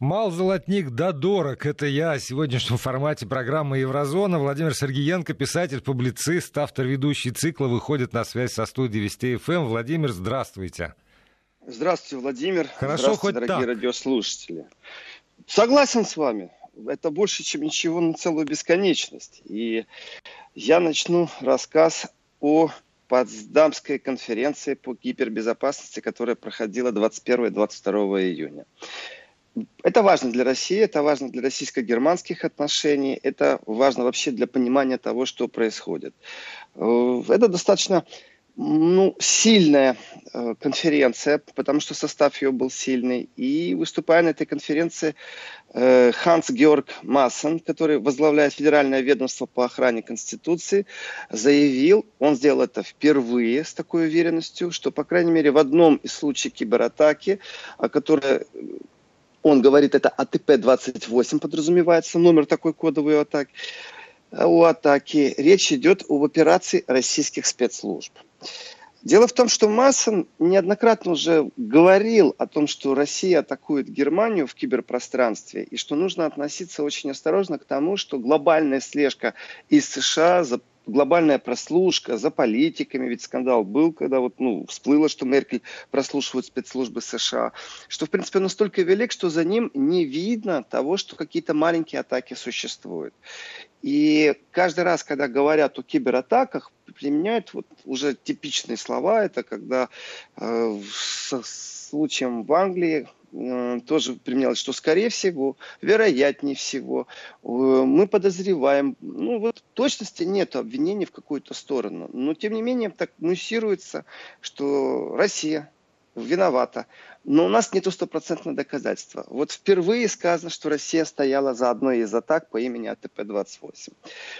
Мал золотник да дорог. Это я о сегодняшнем формате программы «Еврозона». Владимир Сергеенко, писатель, публицист, автор ведущий цикла, выходит на связь со студией Вести ФМ. Владимир, здравствуйте. Здравствуйте, Владимир. Хорошо, Здравствуйте, хоть дорогие так. радиослушатели. Согласен с вами. Это больше, чем ничего на целую бесконечность. И я начну рассказ о Потсдамской конференции по кибербезопасности, которая проходила 21-22 июня. Это важно для России, это важно для российско-германских отношений, это важно вообще для понимания того, что происходит. Э, это достаточно ну, сильная э, конференция, потому что состав ее был сильный. И выступая на этой конференции, э, Ханс Георг Массен, который возглавляет Федеральное ведомство по охране Конституции, заявил, он сделал это впервые с такой уверенностью, что, по крайней мере, в одном из случаев кибератаки, о которой он говорит, это АТП-28 подразумевается, номер такой кодовой атаки, у атаки. Речь идет об операции российских спецслужб. Дело в том, что Массен неоднократно уже говорил о том, что Россия атакует Германию в киберпространстве, и что нужно относиться очень осторожно к тому, что глобальная слежка из США за глобальная прослушка за политиками, ведь скандал был, когда вот, ну, всплыло, что Меркель прослушивает спецслужбы США, что, в принципе, настолько велик, что за ним не видно того, что какие-то маленькие атаки существуют. И каждый раз, когда говорят о кибератаках, применяют вот уже типичные слова. Это когда э, с случаем в Англии тоже применялось, что скорее всего, вероятнее всего, э, мы подозреваем, ну вот точности нет обвинений в какую-то сторону, но тем не менее так муссируется, что Россия виновата. Но у нас нет стопроцентного доказательства. Вот впервые сказано, что Россия стояла за одной из атак по имени АТП-28.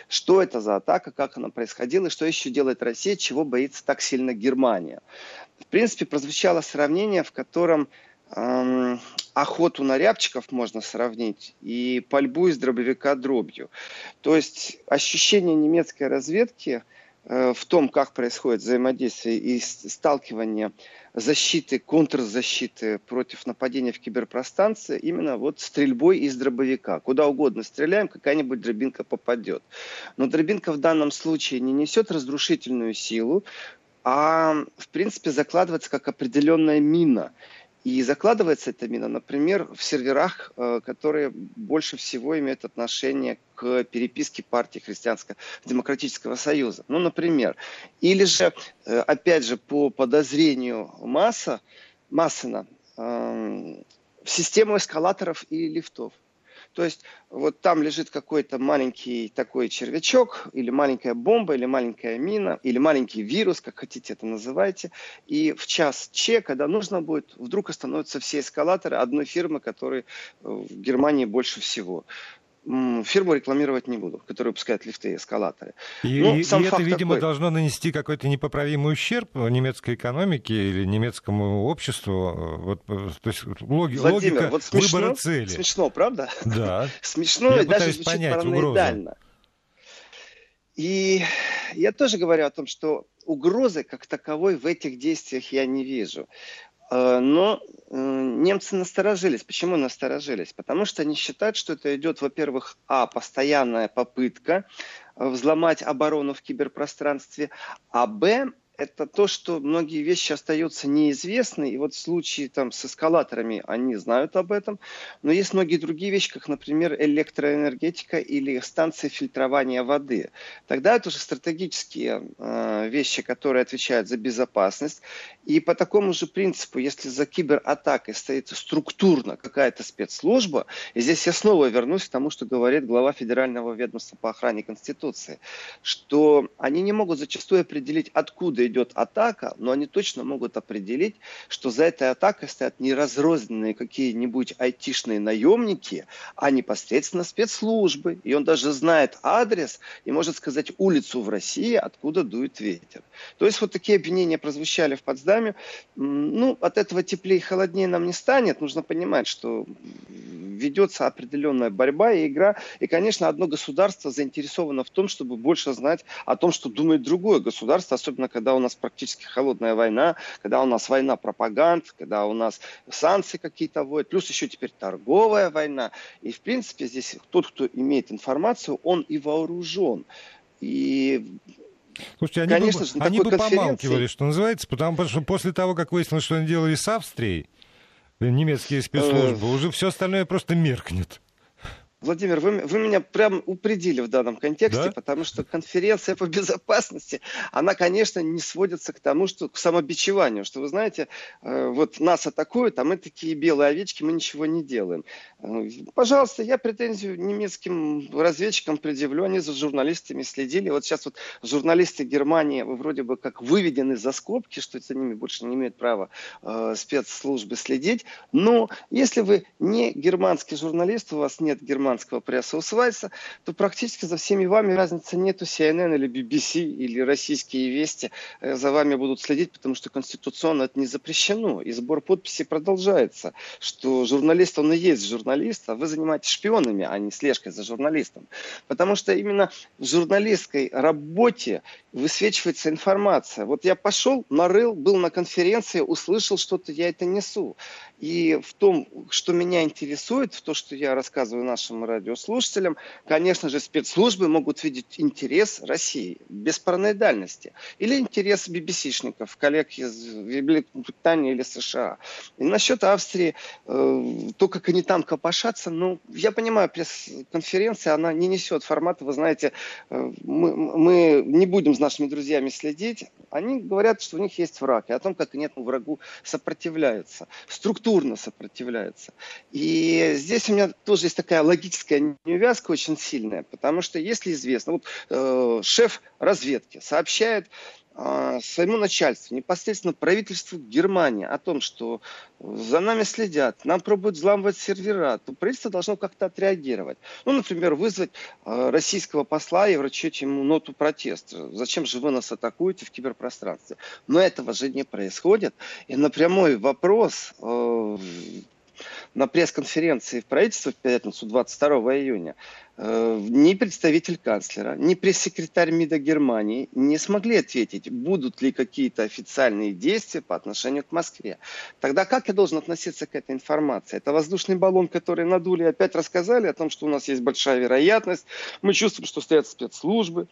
Что это за атака, как она происходила, что еще делает Россия, чего боится так сильно Германия. В принципе, прозвучало сравнение, в котором эм, охоту на рябчиков можно сравнить и пальбу из дробовика дробью. То есть ощущение немецкой разведки э, в том, как происходит взаимодействие и сталкивание защиты, контрзащиты против нападения в киберпространстве именно вот стрельбой из дробовика. Куда угодно стреляем, какая-нибудь дробинка попадет. Но дробинка в данном случае не несет разрушительную силу, а в принципе закладывается как определенная мина. И закладывается эта мина, например, в серверах, э, которые больше всего имеют отношение к переписке партии Христианско-демократического союза. Ну, например. Или же, э, опять же, по подозрению Масса, Массена, эм, в систему эскалаторов и лифтов. То есть вот там лежит какой-то маленький такой червячок, или маленькая бомба, или маленькая мина, или маленький вирус, как хотите это называйте. И в час Че, когда нужно будет, вдруг остановятся все эскалаторы одной фирмы, которой в Германии больше всего фирму рекламировать не буду, которая выпускает лифты и эскалаторы. И, ну, и, и это, видимо, такой... должно нанести какой-то непоправимый ущерб немецкой экономике или немецкому обществу. Вот, то есть логи, Владимир, логика вот смешно, выбора цели. Смешно, правда? Да. Смешно Я и даже звучит понять параноидально. Угрозу. И я тоже говорю о том, что угрозы как таковой в этих действиях я не вижу. Э, но э, немцы насторожились. Почему насторожились? Потому что они считают, что это идет, во-первых, а, постоянная попытка э, взломать оборону в киберпространстве, а, б, это то, что многие вещи остаются неизвестны. И вот в случае там, с эскалаторами они знают об этом. Но есть многие другие вещи, как, например, электроэнергетика или станции фильтрования воды. Тогда это уже стратегические э, вещи, которые отвечают за безопасность. И по такому же принципу, если за кибератакой стоит структурно какая-то спецслужба, и здесь я снова вернусь к тому, что говорит глава Федерального ведомства по охране Конституции, что они не могут зачастую определить, откуда идет атака, но они точно могут определить, что за этой атакой стоят не разрозненные какие-нибудь айтишные наемники, а непосредственно спецслужбы. И он даже знает адрес и может сказать улицу в России, откуда дует ветер. То есть вот такие обвинения прозвучали в Потсдаме. Ну, от этого теплее и холоднее нам не станет. Нужно понимать, что ведется определенная борьба и игра. И, конечно, одно государство заинтересовано в том, чтобы больше знать о том, что думает другое государство, особенно когда у нас практически холодная война, когда у нас война пропаганд, когда у нас санкции какие-то вводят, плюс еще теперь торговая война. И, в принципе, здесь тот, кто имеет информацию, он и вооружен. И Слушайте, они Конечно бы, же, они бы помалкивали, что называется, потому что после того, как выяснилось, что они делали с Австрией, немецкие спецслужбы, э. уже все остальное просто меркнет. Владимир, вы, вы меня прям упредили в данном контексте, да? потому что конференция по безопасности, она, конечно, не сводится к тому, что к самобичеванию, что вы знаете, э, вот нас атакуют, а мы такие белые овечки, мы ничего не делаем. Э, пожалуйста, я претензию немецким разведчикам предъявлю, они за журналистами следили. Вот сейчас вот журналисты Германии вроде бы как выведены за скобки, что за ними больше не имеют права э, спецслужбы следить. Но если вы не германский журналист, у вас нет германского германского пресса Усвайса, то практически за всеми вами разницы нету CNN или BBC или российские вести э, за вами будут следить, потому что конституционно это не запрещено. И сбор подписей продолжается, что журналист, он и есть журналист, а вы занимаетесь шпионами, а не слежкой за журналистом. Потому что именно в журналистской работе высвечивается информация. Вот я пошел, нарыл, был на конференции, услышал что-то, я это несу. И в том, что меня интересует, в то, что я рассказываю нашим радиослушателям, конечно же, спецслужбы могут видеть интерес России без параноидальности. Или интерес BBC-шников, коллег из Великобритании или США. И насчет Австрии, э, то, как они там копошатся, ну, я понимаю, пресс-конференция, она не несет формата, вы знаете, э, мы, мы не будем с нашими друзьями следить. Они говорят, что у них есть враг, и о том, как они этому врагу сопротивляются. Структура культурно сопротивляются. И здесь у меня тоже есть такая логическая неувязка очень сильная, потому что если известно, вот э, шеф разведки сообщает э, своему начальству, непосредственно правительству Германии о том, что за нами следят, нам пробуют взламывать сервера, то правительство должно как-то отреагировать. Ну, например, вызвать э, российского посла и вручить ему ноту протеста. Зачем же вы нас атакуете в киберпространстве? Но этого же не происходит. И на прямой вопрос э, на пресс-конференции в правительстве в пятницу 22 июня э, ни представитель канцлера, ни пресс-секретарь МИДа Германии не смогли ответить, будут ли какие-то официальные действия по отношению к Москве. Тогда как я должен относиться к этой информации? Это воздушный баллон, который надули, опять рассказали о том, что у нас есть большая вероятность, мы чувствуем, что стоят спецслужбы.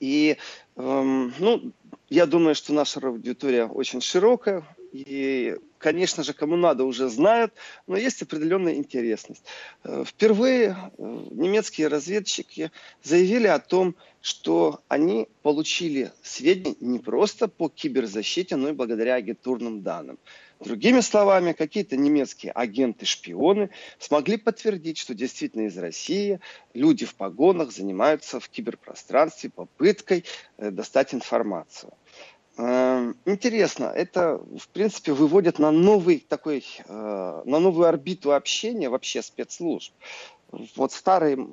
И, эм, ну, я думаю, что наша аудитория очень широкая, и, конечно же, кому надо, уже знают, но есть определенная интересность. Э, впервые э, немецкие разведчики заявили о том, что они получили сведения не просто по киберзащите, но и благодаря агентурным данным. Другими словами, какие-то немецкие агенты-шпионы смогли подтвердить, что действительно из России люди в погонах занимаются в киберпространстве попыткой э, достать информацию. Эм, интересно, это, в принципе, выводит на новый такой, э, на новую орбиту общения вообще спецслужб. Вот старые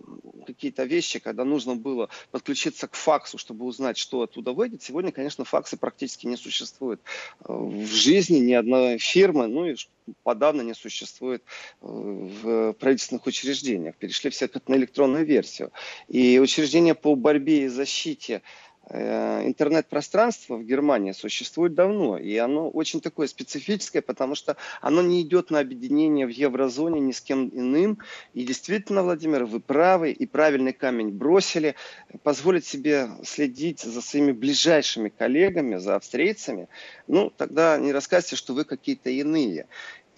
какие-то вещи, когда нужно было подключиться к факсу, чтобы узнать, что оттуда выйдет, сегодня, конечно, факсы практически не существуют э, в жизни ни одной фирмы, ну и подавно не существует э, в правительственных учреждениях. Перешли все на электронную версию. И учреждения по борьбе и защите интернет-пространство в Германии существует давно, и оно очень такое специфическое, потому что оно не идет на объединение в еврозоне ни с кем иным. И действительно, Владимир, вы правы, и правильный камень бросили. Позволить себе следить за своими ближайшими коллегами, за австрийцами, ну, тогда не рассказывайте, что вы какие-то иные.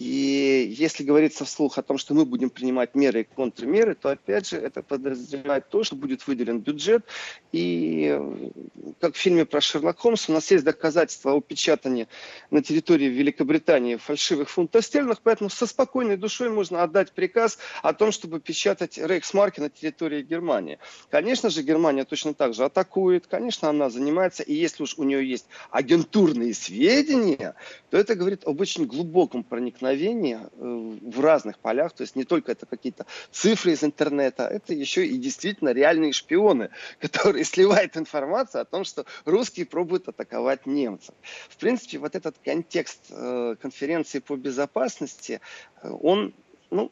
И если говорится вслух о том, что мы будем принимать меры и контрмеры, то опять же это подразумевает то, что будет выделен бюджет. И как в фильме про Шерлок Холмса, у нас есть доказательства о печатании на территории Великобритании фальшивых фунтов стерлингов, поэтому со спокойной душой можно отдать приказ о том, чтобы печатать рейхсмарки на территории Германии. Конечно же, Германия точно так же атакует, конечно, она занимается, и если уж у нее есть агентурные сведения, то это говорит об очень глубоком проникновении проникновения э, в разных полях, то есть не только это какие-то цифры из интернета, это еще и действительно реальные шпионы, которые сливают информацию о том, что русские пробуют атаковать немцев. В принципе, вот этот контекст э, конференции по безопасности, э, он, ну,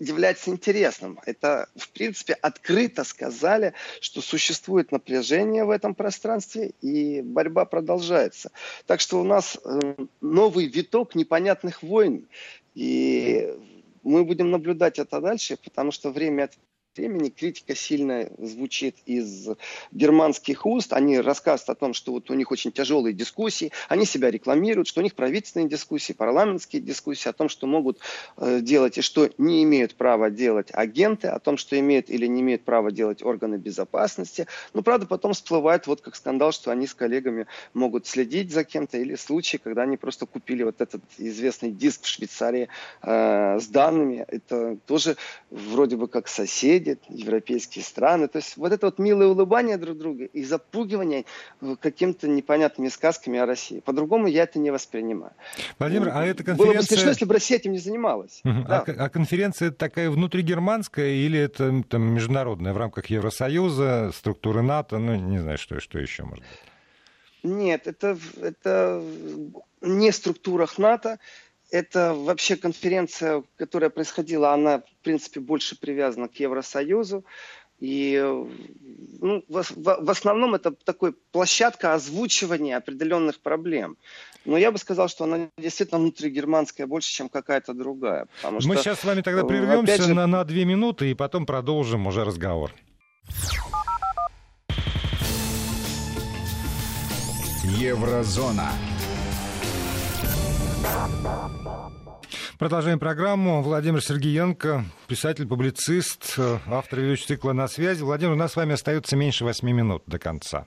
является интересным. Это, в принципе, открыто сказали, что существует напряжение в этом пространстве, и борьба продолжается. Так что у нас э, новый виток непонятных войн. И мы будем наблюдать это дальше, потому что время от времени критика сильно звучит из германских уст. Они рассказывают о том, что вот у них очень тяжелые дискуссии, они себя рекламируют, что у них правительственные дискуссии, парламентские дискуссии о том, что могут э, делать и что не имеют права делать агенты, о том, что имеют или не имеют права делать органы безопасности. Но, правда, потом всплывает вот как скандал, что они с коллегами могут следить за кем-то или случаи, когда они просто купили вот этот известный диск в Швейцарии э, с данными. Это тоже вроде бы как соседи, соседи, европейские страны. То есть вот это вот милое улыбание друг друга и запугивание какими-то непонятными сказками о России. По-другому я это не воспринимаю. Владимир, а эта конференция... Было бы смешно, если бы Россия этим не занималась. Угу. Да. А, а конференция такая внутригерманская или это там, международная в рамках Евросоюза, структуры НАТО, ну не знаю, что, что еще может быть? Нет, это, это не в структурах НАТО, это вообще конференция, которая происходила, она, в принципе, больше привязана к Евросоюзу. И ну, в, в, в основном это такой площадка озвучивания определенных проблем. Но я бы сказал, что она действительно внутригерманская больше, чем какая-то другая. Мы что, сейчас с вами тогда прервемся же... на, на две минуты и потом продолжим уже разговор. Еврозона. Продолжаем программу. Владимир Сергеенко, писатель, публицист, автор ведущего цикла «На связи». Владимир, у нас с вами остается меньше восьми минут до конца.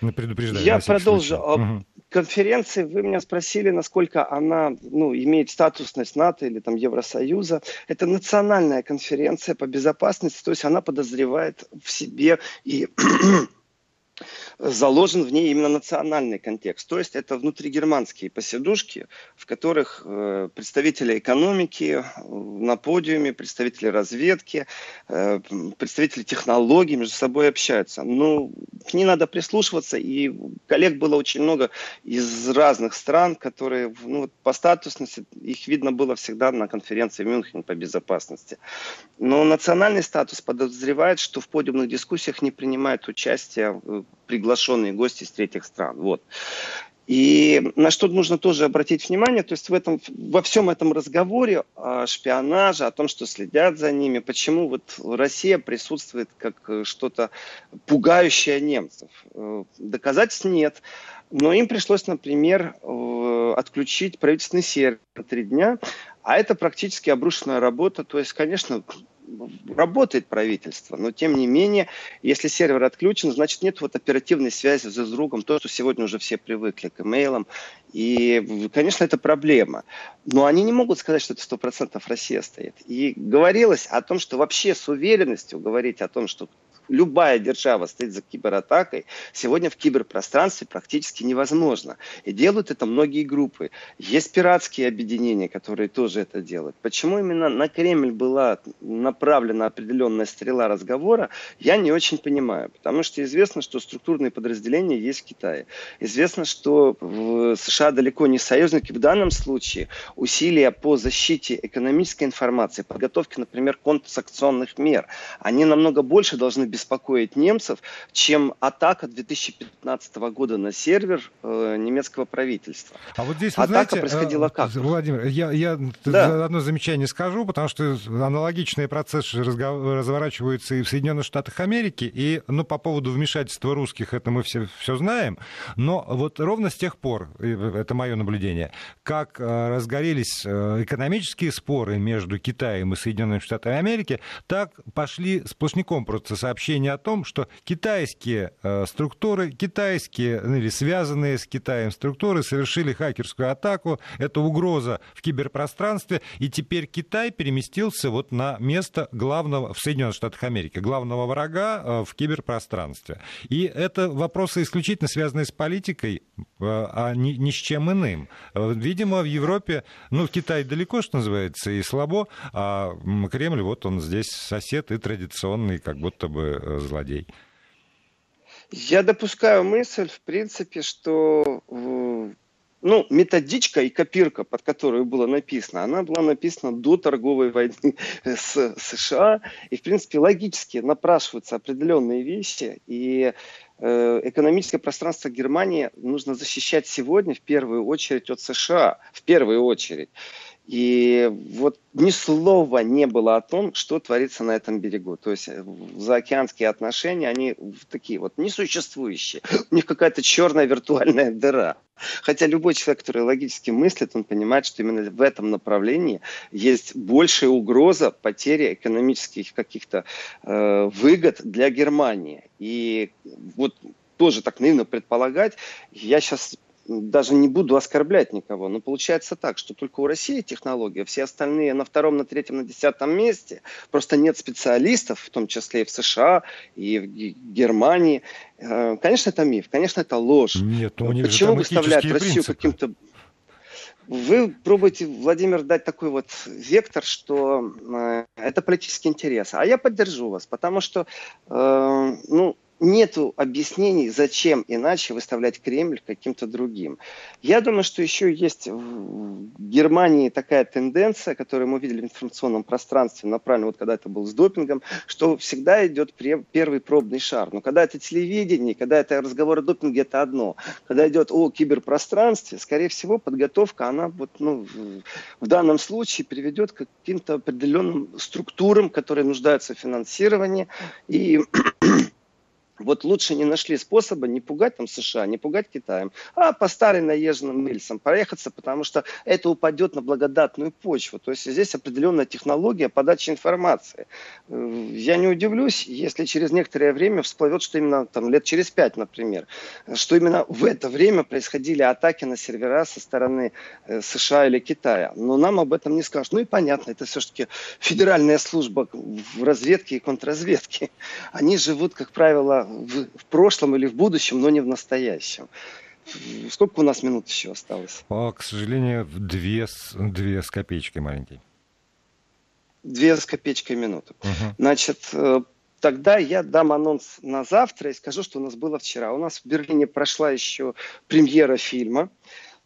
Мы предупреждаем. Я продолжу. Угу. Конференции, вы меня спросили, насколько она ну, имеет статусность НАТО или там, Евросоюза. Это национальная конференция по безопасности, то есть она подозревает в себе и заложен в ней именно национальный контекст. То есть это внутригерманские посидушки, в которых э, представители экономики э, на подиуме, представители разведки, э, представители технологий между собой общаются. Но к ней надо прислушиваться, и коллег было очень много из разных стран, которые ну, по статусности, их видно было всегда на конференции в Мюнхене по безопасности. Но национальный статус подозревает, что в подиумных дискуссиях не принимает участие приглашенные гости из третьих стран. Вот. И на что нужно тоже обратить внимание, то есть в этом, во всем этом разговоре о шпионаже, о том, что следят за ними, почему вот Россия присутствует как э, что-то пугающее немцев. Э, доказательств нет, но им пришлось, например, э, отключить правительственный сервер на три дня, а это практически обрушенная работа, то есть, конечно, работает правительство, но тем не менее, если сервер отключен, значит нет вот оперативной связи с другом, то, что сегодня уже все привыкли к имейлам, и, конечно, это проблема. Но они не могут сказать, что это сто процентов Россия стоит. И говорилось о том, что вообще с уверенностью говорить о том, что любая держава стоит за кибератакой, сегодня в киберпространстве практически невозможно. И делают это многие группы. Есть пиратские объединения, которые тоже это делают. Почему именно на Кремль была направлена определенная стрела разговора, я не очень понимаю. Потому что известно, что структурные подразделения есть в Китае. Известно, что в США далеко не союзники. В данном случае усилия по защите экономической информации, подготовке, например, контрсанкционных мер, они намного больше должны беспокоить немцев, чем атака 2015 года на сервер э, немецкого правительства. А вот здесь, вы атака знаете, происходила э, как? Владимир, я, я да. одно замечание скажу, потому что аналогичные процессы разворачиваются и в Соединенных Штатах Америки, и ну, по поводу вмешательства русских это мы все, все знаем, но вот ровно с тех пор, это мое наблюдение, как э, разгорелись э, экономические споры между Китаем и Соединенными Штатами Америки, так пошли сплошняком просто сообщения сообщение о том, что китайские э, структуры, китайские ну, или связанные с Китаем структуры совершили хакерскую атаку. Это угроза в киберпространстве. И теперь Китай переместился вот на место главного в Соединенных Штатах Америки, главного врага э, в киберпространстве. И это вопросы исключительно связанные с политикой, э, а ни, ни с чем иным. Видимо, в Европе, ну, Китай далеко, что называется, и слабо, а Кремль, вот он здесь сосед и традиционный, как будто бы Э, злодей? Я допускаю мысль, в принципе, что ну, методичка и копирка, под которую было написано, она была написана до торговой войны с США. И, в принципе, логически напрашиваются определенные вещи. И э, экономическое пространство Германии нужно защищать сегодня в первую очередь от США. В первую очередь. И вот ни слова не было о том, что творится на этом берегу. То есть э, заокеанские отношения, они такие вот несуществующие. У них какая-то черная виртуальная дыра. Хотя любой человек, который логически мыслит, он понимает, что именно в этом направлении есть большая угроза потери экономических каких-то э, выгод для Германии. И вот тоже так наивно предполагать, я сейчас даже не буду оскорблять никого, но получается так, что только у России технология, все остальные на втором, на третьем, на десятом месте. Просто нет специалистов, в том числе и в США, и в Германии. Э, конечно, это миф, конечно, это ложь. Нет, ну, у них Почему выставляют Россию каким-то вы пробуете, Владимир, дать такой вот вектор, что э, это политический интерес. А я поддержу вас, потому что, э, ну, нету объяснений, зачем иначе выставлять Кремль каким-то другим. Я думаю, что еще есть в Германии такая тенденция, которую мы видели в информационном пространстве, направлена вот когда это был с допингом, что всегда идет первый пробный шар. Но когда это телевидение, когда это разговор о допинге, это одно. Когда идет о киберпространстве, скорее всего, подготовка, она вот, ну, в данном случае приведет к каким-то определенным структурам, которые нуждаются в финансировании. И вот лучше не нашли способа не пугать там США, не пугать Китаем, а по старым наезженным рельсам проехаться, потому что это упадет на благодатную почву. То есть здесь определенная технология подачи информации. Э, я не удивлюсь, если через некоторое время всплывет, что именно там лет через пять, например, что именно в это время происходили атаки на сервера со стороны э, США или Китая. Но нам об этом не скажут. Ну и понятно, это все-таки федеральная служба в разведке и контрразведке. Они живут, как правило, в, в прошлом или в будущем, но не в настоящем. Сколько у нас минут еще осталось? О, к сожалению, две, две с копеечкой маленькие. Две с копеечкой минуты. Угу. Значит, э, тогда я дам анонс на завтра и скажу, что у нас было вчера. У нас в Берлине прошла еще премьера фильма э,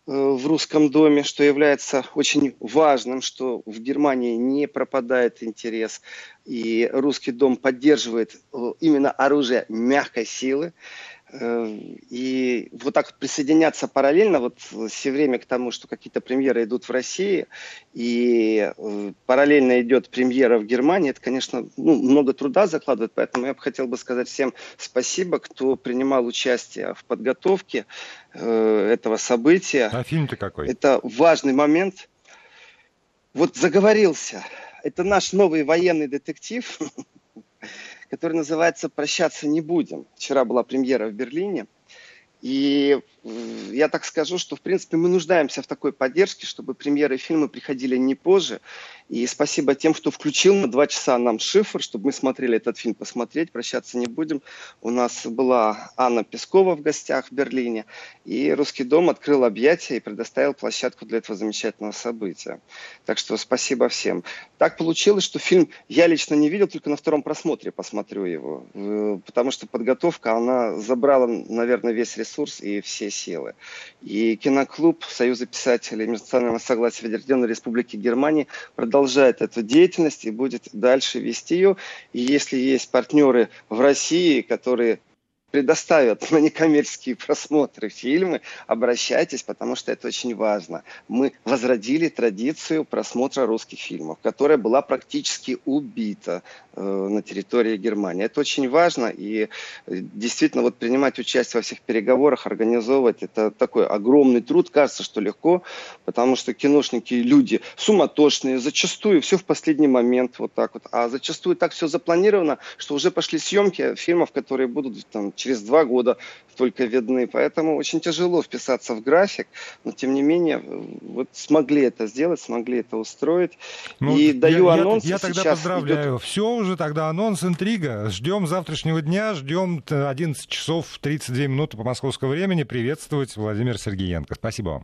в русском доме, что является очень важным, что в Германии не пропадает интерес и русский дом поддерживает э, именно оружие мягкой силы. Э, и вот так присоединяться параллельно, вот все время к тому, что какие-то премьеры идут в России, и э, параллельно идет премьера в Германии, это, конечно, ну, много труда закладывает, поэтому я бы хотел бы сказать всем спасибо, кто принимал участие в подготовке этого события. А фильм-то какой? Это важный момент. Вот заговорился это наш новый военный детектив, который называется «Прощаться не будем». Вчера была премьера в Берлине. И я так скажу, что, в принципе, мы нуждаемся в такой поддержке, чтобы премьеры фильма приходили не позже. И спасибо тем, кто включил на два часа нам шифр, чтобы мы смотрели этот фильм, посмотреть, прощаться не будем. У нас была Анна Пескова в гостях в Берлине, и Русский дом открыл объятия и предоставил площадку для этого замечательного события. Так что спасибо всем. Так получилось, что фильм я лично не видел, только на втором просмотре посмотрю его, э, потому что подготовка, она забрала, наверное, весь ресурс и все силы. И киноклуб Союза писателей Межнационального согласия Федеративной Республики Германии продолжает эту деятельность и будет дальше вести ее. И если есть партнеры в России, которые предоставят на некоммерческие просмотры фильмы, обращайтесь, потому что это очень важно. Мы возродили традицию просмотра русских фильмов, которая была практически убита э, на территории Германии. Это очень важно, и действительно вот принимать участие во всех переговорах, организовывать, это такой огромный труд. Кажется, что легко, потому что киношники люди суматошные, зачастую все в последний момент вот так вот, а зачастую так все запланировано, что уже пошли съемки фильмов, которые будут там через два года только видны. Поэтому очень тяжело вписаться в график, но тем не менее вот смогли это сделать, смогли это устроить. Ну, и даю я, анонс. Я, я тогда поздравляю. Идет... Все уже тогда анонс, интрига. Ждем завтрашнего дня, ждем 11 часов 32 минуты по московскому времени. Приветствовать Владимир Сергеенко. Спасибо вам.